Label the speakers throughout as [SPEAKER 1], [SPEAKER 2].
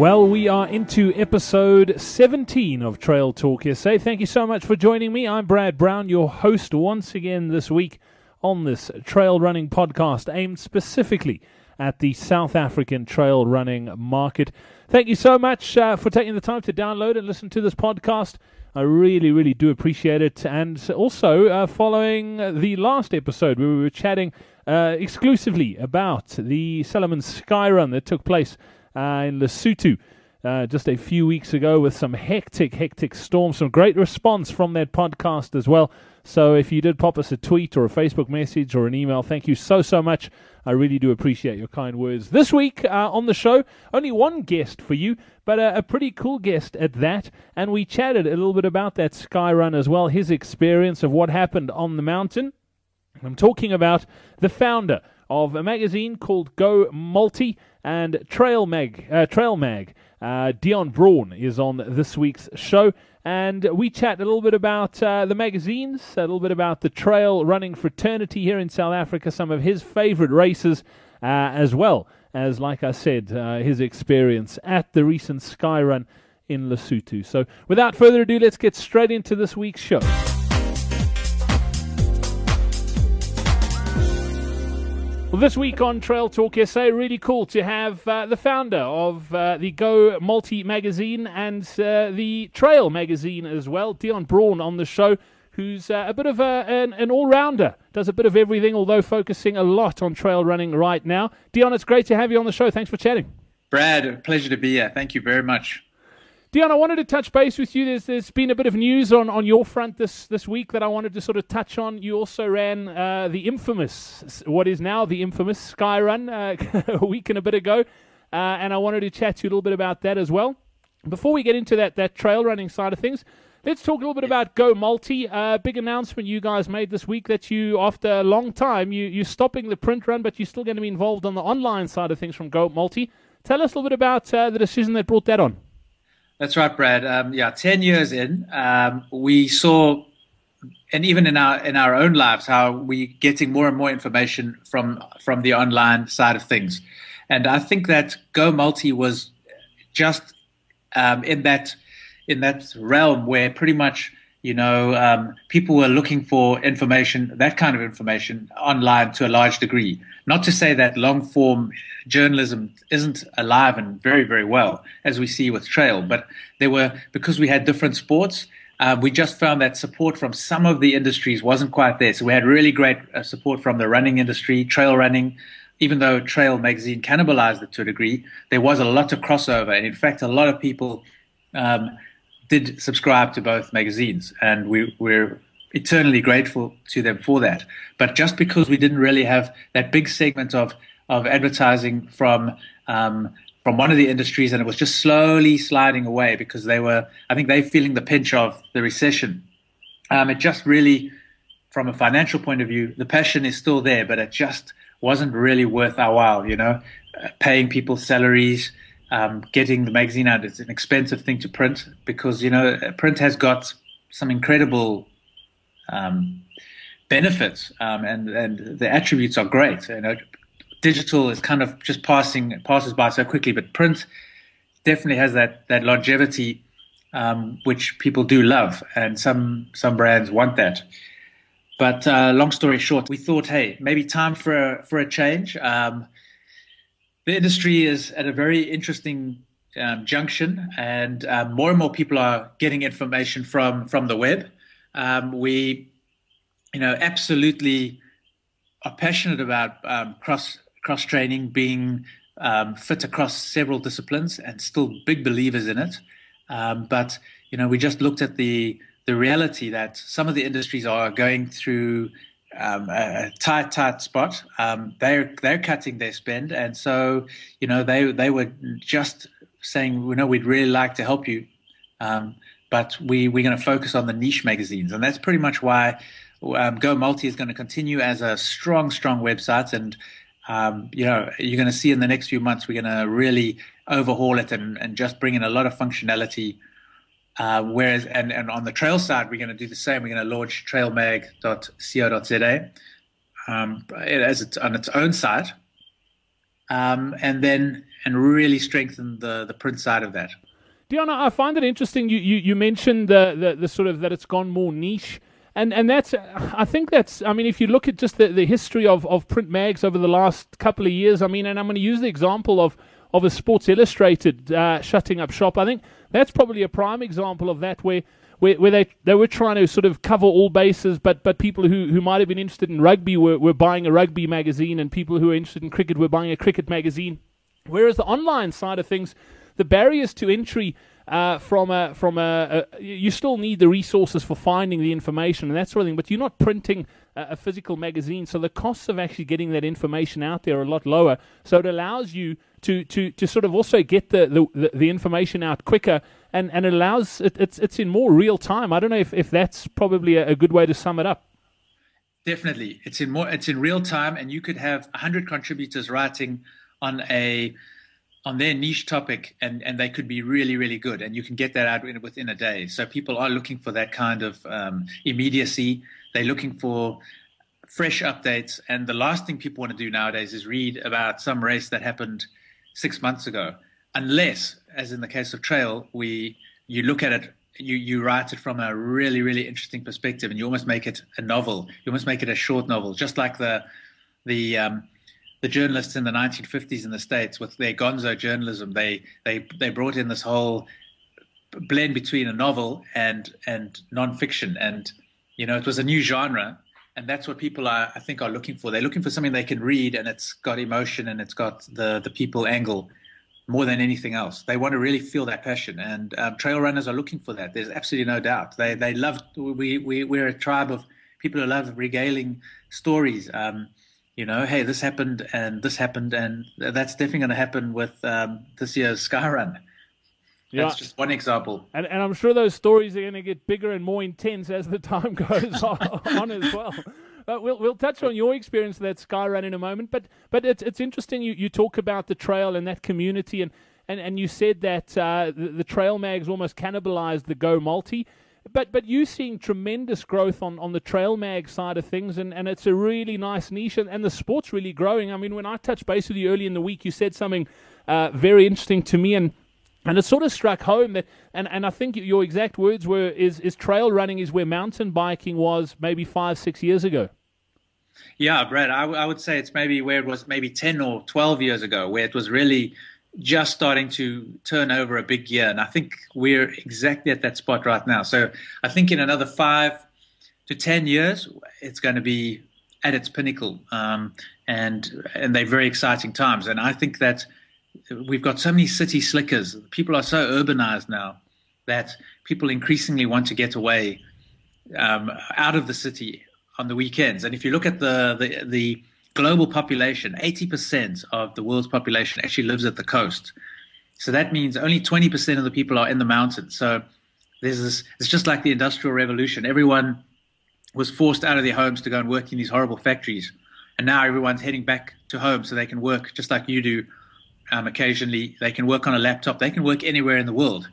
[SPEAKER 1] Well, we are into episode 17 of Trail Talk SA. Thank you so much for joining me. I'm Brad Brown, your host once again this week on this trail running podcast aimed specifically at the South African trail running market. Thank you so much uh, for taking the time to download and listen to this podcast. I really, really do appreciate it. And also, uh, following the last episode, where we were chatting uh, exclusively about the Salomon Skyrun that took place uh, in Lesotho. Uh, just a few weeks ago, with some hectic, hectic storms, some great response from that podcast as well. So, if you did pop us a tweet or a Facebook message or an email, thank you so, so much. I really do appreciate your kind words. This week uh, on the show, only one guest for you, but a, a, pretty cool guest at that. And we chatted a little bit about that sky run as well, his experience of what happened on the mountain. I'm talking about the founder of a magazine called Go Multi and Trail Mag. Uh, Trail Mag. Uh, Deon Braun is on this week's show, and we chat a little bit about uh, the magazines, a little bit about the trail running fraternity here in South Africa, some of his favorite races, uh, as well as, like I said, uh, his experience at the recent Sky Run in Lesotho. So, without further ado, let's get straight into this week's show. Well, this week on Trail Talk SA, really cool to have uh, the founder of uh, the Go Multi magazine and uh, the Trail magazine as well, Deon Braun, on the show, who's uh, a bit of a, an, an all rounder, does a bit of everything, although focusing a lot on trail running right now. Deon, it's great to have you on the show. Thanks for chatting.
[SPEAKER 2] Brad, pleasure to be here. Thank you very much.
[SPEAKER 1] Deon, I wanted to touch base with you. There's there's been a bit of news on, on your front this, this week that I wanted to sort of touch on. You also ran uh, the infamous, what is now the infamous Sky Run uh, a week and a bit ago, uh, and I wanted to chat to you a little bit about that as well. Before we get into that that trail running side of things, let's talk a little bit about Go Multi. Uh, big announcement you guys made this week that you, after a long time, you you're stopping the print run, but you're still going to be involved on the online side of things from Go Multi. Tell us a little bit about uh, the decision that brought that on.
[SPEAKER 2] That's right, Brad. Um, yeah, ten years in, um, we saw, and even in our in our own lives, how we're getting more and more information from from the online side of things, and I think that Go Multi was just um, in that in that realm where pretty much you know um, people were looking for information, that kind of information online to a large degree. Not to say that long form journalism isn't alive and very, very well, as we see with trail, but there were, because we had different sports, uh, we just found that support from some of the industries wasn't quite there. So we had really great uh, support from the running industry, trail running. Even though Trail magazine cannibalized it to a degree, there was a lot of crossover. And in fact, a lot of people um, did subscribe to both magazines. And we, we're eternally grateful to them for that. But just because we didn't really have that big segment of of advertising from um, from one of the industries, and it was just slowly sliding away because they were, I think, they feeling the pinch of the recession. Um, it just really, from a financial point of view, the passion is still there, but it just wasn't really worth our while. You know, uh, paying people salaries. Um, getting the magazine out is an expensive thing to print because you know print has got some incredible um, benefits um, and and the attributes are great. You know, digital is kind of just passing passes by so quickly, but print definitely has that that longevity, um, which people do love, and some some brands want that. But uh, long story short, we thought, hey, maybe time for a, for a change. Um, the industry is at a very interesting um, junction, and uh, more and more people are getting information from from the web. Um, we, you know, absolutely are passionate about um, cross cross training, being um, fit across several disciplines, and still big believers in it. Um, but you know, we just looked at the the reality that some of the industries are going through um, a tight, tight spot. Um, they're they're cutting their spend, and so you know they they were just saying, you know, we'd really like to help you, um, but we we're going to focus on the niche magazines, and that's pretty much why um, Go Multi is going to continue as a strong, strong website, and um, you know you're going to see in the next few months we're going to really overhaul it and, and just bring in a lot of functionality. Uh, whereas and, and on the trail side, we're going to do the same. We're going to launch trailmag.co.za um, as it's on its own site. um, and then and really strengthen the the print side of that.
[SPEAKER 1] Diana, I find it interesting. You you, you mentioned the, the, the sort of that it's gone more niche. And and that's I think that's I mean if you look at just the, the history of, of print mags over the last couple of years I mean and I'm going to use the example of of a Sports Illustrated uh, shutting up shop I think that's probably a prime example of that where where, where they they were trying to sort of cover all bases but but people who, who might have been interested in rugby were, were buying a rugby magazine and people who were interested in cricket were buying a cricket magazine whereas the online side of things the barriers to entry uh, from a from a, a, you still need the resources for finding the information and that sort of thing, but you're not printing a, a, physical magazine, so the costs of actually getting that information out there are a lot lower. So it allows you to to, to sort of also get the, the, the information out quicker, and, and allows it, it's it's in more real time. I don't know if, if that's probably a, a good way to sum it up.
[SPEAKER 2] Definitely, it's in more it's in real time, and you could have hundred contributors writing on a on their niche topic and, and they could be really, really good. And you can get that out within a day. So people are looking for that kind of um, immediacy. They're looking for fresh updates. And the last thing people want to do nowadays is read about some race that happened six months ago, unless, as in the case of Trail, we you look at it, you, you write it from a really, really interesting perspective and you almost make it a novel. You almost make it a short novel, just like the the um, the journalists in the 1950s in the states with their gonzo journalism they they they brought in this whole blend between a novel and and nonfiction and you know it was a new genre and that's what people are i think are looking for. They're looking for something they can read and it's got emotion and it's got the the people angle more than anything else. They want to really feel that passion and um, trail runners are looking for that. There's absolutely no doubt. They they love we, we we're a tribe of people who love regaling stories. Um, you know, hey, this happened and this happened, and that's definitely going to happen with um, this year's Skyrun. Yeah. That's just one example.
[SPEAKER 1] And, and I'm sure those stories are going to get bigger and more intense as the time goes on as well. But we'll we'll touch on your experience of that Skyrun in a moment. But but it's it's interesting you, you talk about the trail and that community and, and, and you said that uh, the, the trail mags almost cannibalized the Go Multi but but you seeing tremendous growth on, on the trail mag side of things, and, and it's a really nice niche, and, and the sport's really growing. I mean, when I touched base with you early in the week, you said something uh, very interesting to me, and and it sort of struck home that, and, and I think your exact words were, is, is trail running is where mountain biking was maybe five, six years ago.
[SPEAKER 2] Yeah, Brad, I, w- I would say it's maybe where it was maybe 10 or 12 years ago, where it was really just starting to turn over a big year. And I think we're exactly at that spot right now. So I think in another five to 10 years, it's going to be at its pinnacle. Um, and, and they're very exciting times. And I think that we've got so many city slickers. People are so urbanized now that people increasingly want to get away um, out of the city on the weekends. And if you look at the, the, the global population, 80% of the world's population actually lives at the coast. So that means only 20% of the people are in the mountains. So there's this, it's just like the Industrial Revolution. Everyone was forced out of their homes to go and work in these horrible factories. And now everyone's heading back to home so they can work just like you do um, occasionally. They can work on a laptop. They can work anywhere in the world.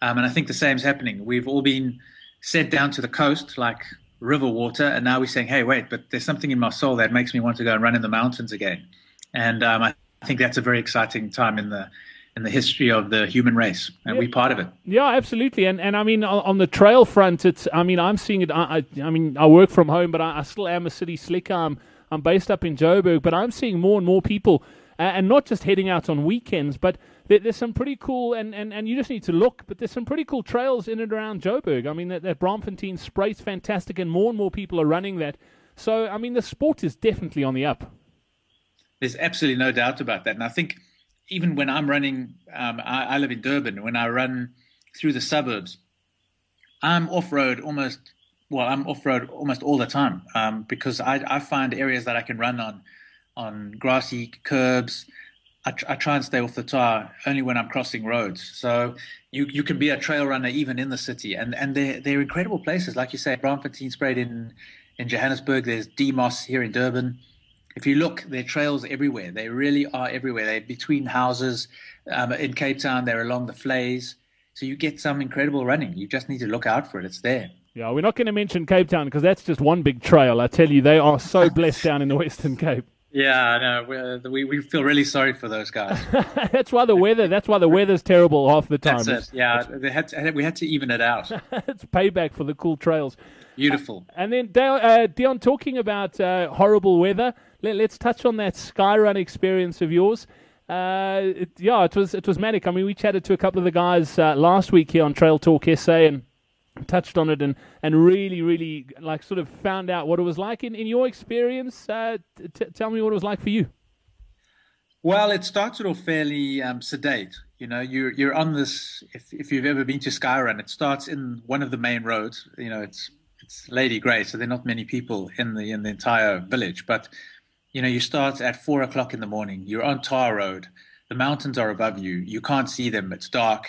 [SPEAKER 2] Um, and I think the same is happening. We've all been sent down to the coast, like river water, and now we're saying, hey, wait, but there's something in my soul that makes me want to go and run in the mountains again. And um, I think that's a very exciting time in the in the history of the human race, and yeah. we're part of it.
[SPEAKER 1] Yeah, absolutely. And and I mean, on the trail front, it's I mean, I'm seeing it. I I, I mean, I work from home, but I, I, still am a city slicker. I'm I'm based up in Joburg, but I'm seeing more and more people, uh, and not just heading out on weekends, but there, there's some pretty cool, and, and, and you just need to look, but there's some pretty cool trails in and around Joburg. I mean, that, that Braamfontein Spruit's fantastic, and more and more people are running that. So, I mean, the sport is definitely on the up.
[SPEAKER 2] There's absolutely no doubt about that. And I think even when I'm running, um, I, I live in Durban, when I run through the suburbs, I'm off road almost well, I'm off road almost all the time um, because I, I, find areas that I can run on on grassy curbs, I, tr- I, try and stay off the tar only when I'm crossing roads. So you you can be a trail runner even in the city, and and they're they're incredible places, like you say, Braamfontein Spruit in in Johannesburg. There's Demos here in Durban. If you look, there are trails everywhere. They really are everywhere. They're between houses. Um, in Cape Town, they're along the vleis. So you get some incredible running. You just need to look out for it. It's there.
[SPEAKER 1] Yeah, we're not going to mention Cape Town because that's just one big trail. I tell you, they are so blessed down in the Western Cape.
[SPEAKER 2] Yeah, no, we we feel really sorry for those guys.
[SPEAKER 1] that's why the weather. That's why the weather's terrible half the time.
[SPEAKER 2] That's it. Yeah, they had to, we had to even it out.
[SPEAKER 1] it's payback for the cool trails.
[SPEAKER 2] Beautiful.
[SPEAKER 1] Uh, and then uh, Deon, talking about uh, horrible weather, let, us touch on that skyrun experience of yours. Uh, it, yeah, it was it was manic. I mean, we chatted to a couple of the guys uh, last week here on Trail Talk SA and touched on it and, and really, really like sort of found out what it was like in, in your experience. Uh, t- tell me what it was like for you.
[SPEAKER 2] Well, it started off fairly um, sedate. You know, you're you're on this. If if you've ever been to Skyrun, it starts in one of the main roads. You know, it's it's Lady Grey, so there are not many people in the in the entire village. But you know, you start at four o'clock in the morning. You're on tar road. The mountains are above you. You can't see them. It's dark.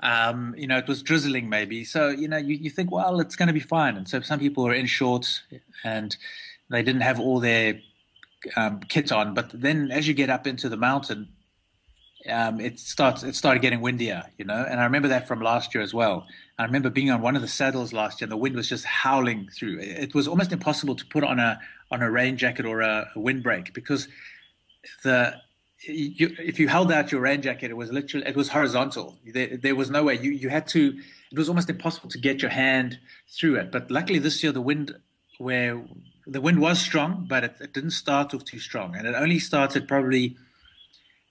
[SPEAKER 2] Um, you know, it was drizzling maybe. So, you know, you, you think, well, it's going to be fine. And so some people are in shorts and they didn't have all their um, kit on. But then as you get up into the mountain, um, it starts it started getting windier, you know. And I remember that from last year as well. I remember being on one of the saddles last year, and the wind was just howling through. It was almost impossible to put on a on a rain jacket or a, a windbreak because the you, if you held out your rain jacket, it was literally it was horizontal. There, there, was no way you you had to. It was almost impossible to get your hand through it. But luckily this year the wind where the wind was strong, but it, it didn't start off too strong, and it only started probably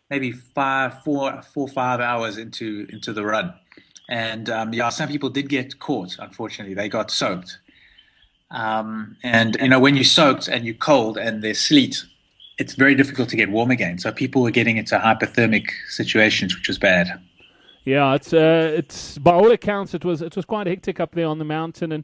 [SPEAKER 2] maybe five, four, four, five hours into into the run. And um, yeah, some people did get caught. Unfortunately, they got soaked. Um, and you know, when you're soaked and you're cold and there's sleet, it's very difficult to get warm again. So people were getting into hypothermic situations, which was bad.
[SPEAKER 1] Yeah, it's uh, it's by all accounts it was it was quite hectic up there on the mountain and.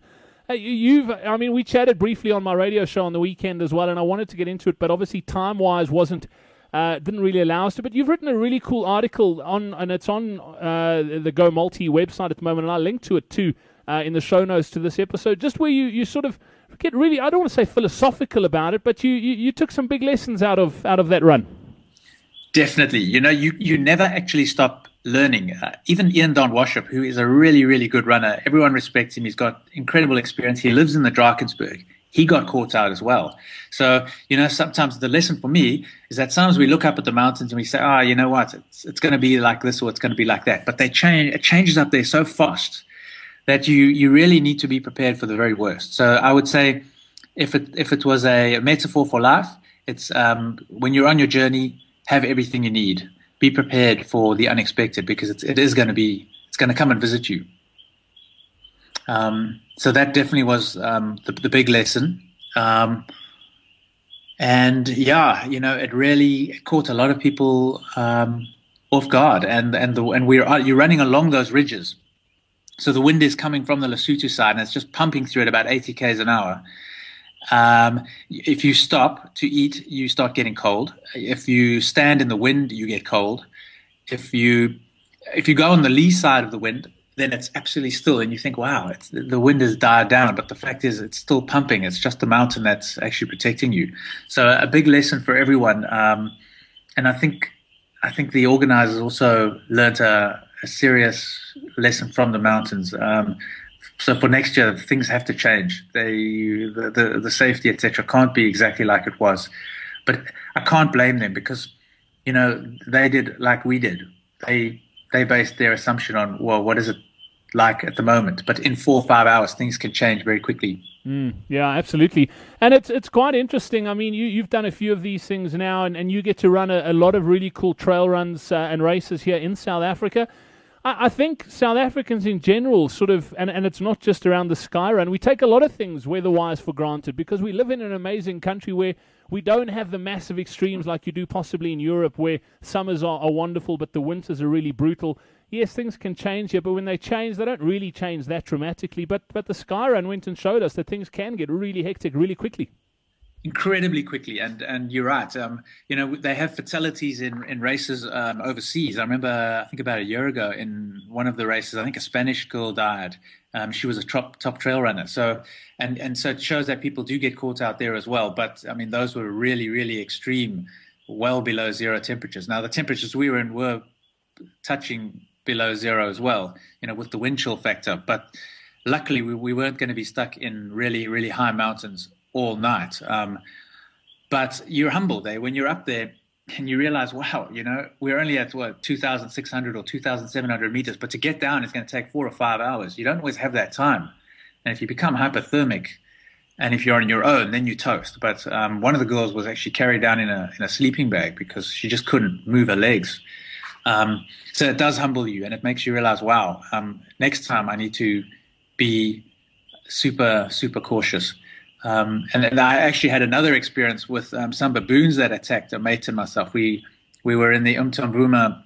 [SPEAKER 1] You've, I mean, we chatted briefly on my radio show on the weekend as well, and I wanted to get into it, but obviously time wise wasn't uh, didn't really allow us to. But you've written a really cool article on, and it's on uh, the Go Multi website at the moment, and I'll link to it too uh, in the show notes to this episode. Just where you, you sort of get really, I don't want to say philosophical about it, but you, you, you took some big lessons out of out of that run.
[SPEAKER 2] Definitely. You know, you, you never actually stop learning. Uh, even Iain Don-Wauchope, who is a really, really good runner, everyone respects him. He's got incredible experience. He lives in the Drakensberg. He got caught out as well. So, you know, sometimes the lesson for me is that sometimes we look up at the mountains and we say, oh, you know what, it's, it's going to be like this or it's going to be like that. But they change, it changes up there so fast that you you really need to be prepared for the very worst. So I would say, if it if it was a metaphor for life, it's um, when you're on your journey, have everything you need. Be prepared for the unexpected because it's, it is going to be it's going to come and visit you. Um, so that definitely was um, the, the, big lesson. Um, and yeah, you know, it really caught a lot of people um, off guard, and and the and we're you're running along those ridges so the wind is coming from the Lesotho side and it's just pumping through at about 80 k's an hour. Um, if you stop to eat, you start getting cold. If you stand in the wind, you get cold. If you if you go on the lee side of the wind, then it's absolutely still, and you think, "Wow, the wind has died down." But the fact is, it's still pumping. It's just the mountain that's actually protecting you. So a big lesson for everyone. Um, and I think I think the organizers also learned a, a serious lesson from the mountains. Um, so for next year, things have to change. They, the, the, the safety, etc., can't be exactly like it was. But I can't blame them because, you know, they did like we did. They they based their assumption on well, what is it like at the moment? But in four or five hours, things can change very quickly.
[SPEAKER 1] Mm, yeah, absolutely, and it's it's quite interesting. I mean, you you've done a few of these things now, and, and you get to run a, a lot of really cool trail runs uh, and races here in South Africa. I, I think South Africans in general sort of, and, and it's not just around the sky run, we take a lot of things weather-wise for granted because we live in an amazing country where we don't have the massive extremes like you do possibly in Europe where summers are, are wonderful but the winters are really brutal. Yes, things can change here, but when they change, they don't really change that dramatically. But but the Skyrun went and showed us that things can get really hectic really quickly
[SPEAKER 2] incredibly quickly. And and you're right. Um, you know they have fatalities in in races um, overseas. I remember i think about a year ago in one of the races i think a spanish girl died. Um, she was a top top trail runner. So and and so it shows that people do get caught out there as well. But i mean those were really really extreme well below zero temperatures. Now the temperatures we were in were touching below zero as well you know with the wind chill factor. But luckily we, we weren't going to be stuck in really really high mountains all night. Um, but you're humbled there when you're up there and you realize, wow, you know, we're only at what 2,600 or 2,700 meters, but to get down it's going to take four or five hours. You don't always have that time, and if you become hypothermic, and if you're on your own, then you toast. But um, one of the girls was actually carried down in a in a sleeping bag because she just couldn't move her legs. Um, so it does humble you, and it makes you realize, wow, um, next time I need to be super super cautious. Um, and, and, I actually had another experience with um, some baboons that attacked a mate and myself. We we were in the Umtamvuna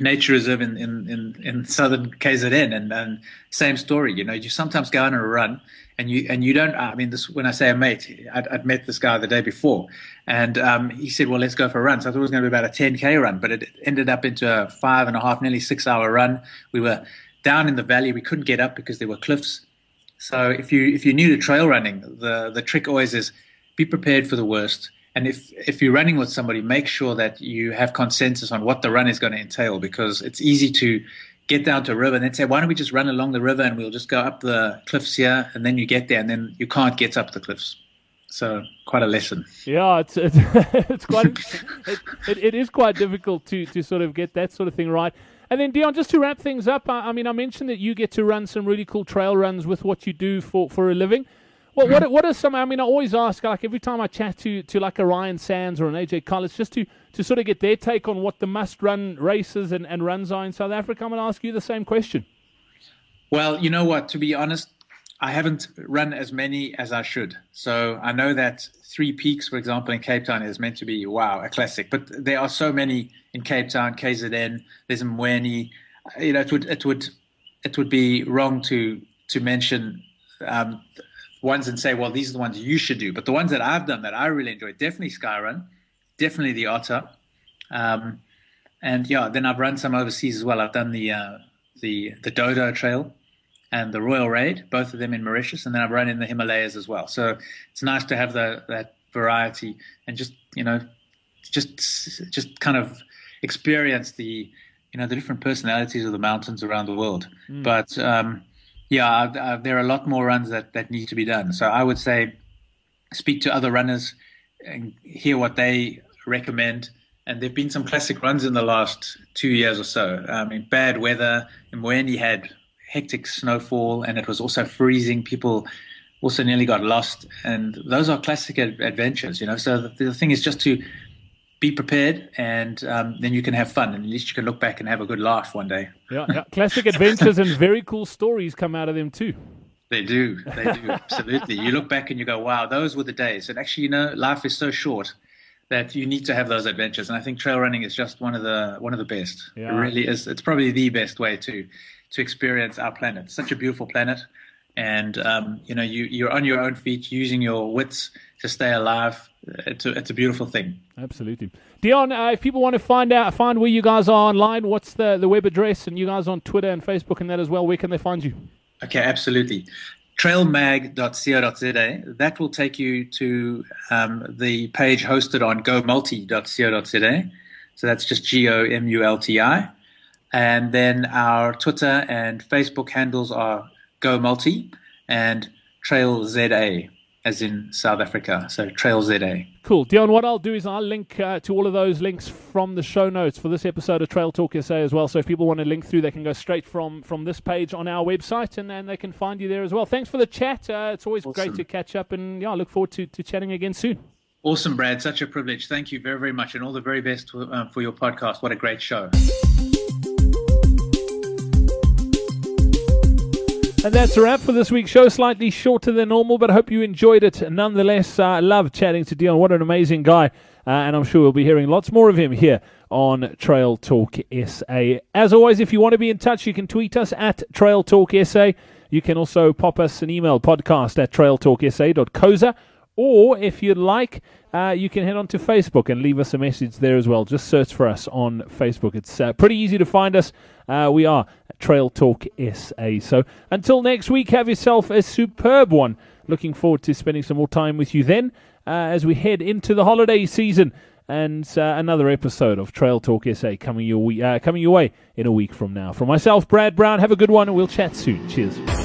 [SPEAKER 2] nature reserve in, in, in, in southern KZN, and, and same story. You know, you sometimes go on a run, and you and you don't. I mean, this when I say a mate, I'd, I'd met this guy the day before, and um, he said, "Well, let's go for a run." So I thought it was going to be about a 10k run, but it ended up into a five and a half, nearly six hour run. We were down in the valley. We couldn't get up because there were cliffs so if you if you're new to trail running, the the trick always is be prepared for the worst. And if if you're running with somebody, make sure that you have consensus on what the run is going to entail because it's easy to get down to a river and then say, why don't we just run along the river and we'll just go up the cliffs here, and then you get there and then you can't get up the cliffs. So quite a lesson.
[SPEAKER 1] Yeah, it's it's, it's quite it, it, it is quite difficult to to sort of get that sort of thing right. And then Deon, just to wrap things up, I, I, mean, I mentioned that you get to run some really cool trail runs with what you do for, for a living. What what what are some? I mean, I always ask, like every time I chat to to like a Ryan Sandes or an AJ Calitz, just to to sort of get their take on what the must run races and, and runs are in South Africa. I'm going to ask you the same question.
[SPEAKER 2] Well, you know what? To be honest, I haven't run as many as I should. So I know that Three Peaks, for example, in Cape Town is meant to be wow, a classic. But there are so many in Cape Town, KZN. There's Mweni. You know, it would it would it would be wrong to to mention um, ones and say, well, these are the ones you should do. But the ones that I've done that I really enjoy, definitely Skyrun, definitely the Otter, um, and yeah, then I've run some overseas as well. I've done the uh, the the Dodo Trail and the Royal Raid, both of them in Mauritius, and then I've run in the Himalayas as well. So it's nice to have the, that variety and just you know just just kind of experience the you know the different personalities of the mountains around the world. Mm. But um, yeah, uh, there are a lot more runs that that need to be done. So I would say speak to other runners and hear what they recommend. And there've been some classic runs in the last two years or so. I mean, bad weather. Mweni had hectic snowfall and it was also freezing. People also nearly got lost, and those are classic adventures, you know. So the, the thing is just to be prepared, and um, then you can have fun, and at least you can look back and have a good laugh one day.
[SPEAKER 1] Yeah, yeah. classic adventures and very cool stories come out of them too.
[SPEAKER 2] They do, they do, absolutely. You look back and you go, "Wow, those were the days." And actually, you know, life is so short that you need to have those adventures, and I think trail running is just one of the one of the best. Yeah. It really is. It's probably the best way to to experience our planet. It's such a beautiful planet, and um, you know you you're on your own feet, using your wits to stay alive. It's a, it's a beautiful thing.
[SPEAKER 1] Absolutely, Deon. Uh, if people want to find out, find where you guys are online, what's the the web address, and you guys on Twitter and Facebook and that as well. Where can they find you?
[SPEAKER 2] Okay, absolutely. Trailmag.co.za. That will take you to um, the page hosted on gomulti.co.za. So that's just G O M U L T I. And then our Twitter and Facebook handles are GoMulti and Trail ZA, as in South Africa. So Trail ZA.
[SPEAKER 1] Cool. Deon, what I'll do is I'll link uh, to all of those links from the show notes for this episode of Trail Talk SA as well. So if people want to link through, they can go straight from, from this page on our website and then they can find you there as well. Thanks for the chat. Uh, it's always awesome. great to catch up and yeah, I look forward to, to chatting again soon.
[SPEAKER 2] Awesome, Brad. Such a privilege. Thank you very, very much and all the very best uh, for your podcast. What a great show.
[SPEAKER 1] And that's a wrap for this week's show. Slightly shorter than normal, but I hope you enjoyed it nonetheless. I uh, love chatting to Deon. What an amazing guy. Uh, and I'm sure we'll be hearing lots more of him here on Trail Talk SA. As always, if you want to be in touch, you can tweet us at Trail Talk SA. You can also pop us an email, podcast at trailtalksa.coza. Or if you'd like, uh, you can head on to Facebook and leave us a message there as well. Just search for us on Facebook. It's uh, pretty easy to find us. Uh, we are Trail Talk SA. So until next week, have yourself a superb one. Looking forward to spending some more time with you then uh, as we head into the holiday season. And uh, another episode of Trail Talk SA coming your, uh, coming your way in a week from now. From myself, Brad Brown, have a good one, and we'll chat soon. Cheers.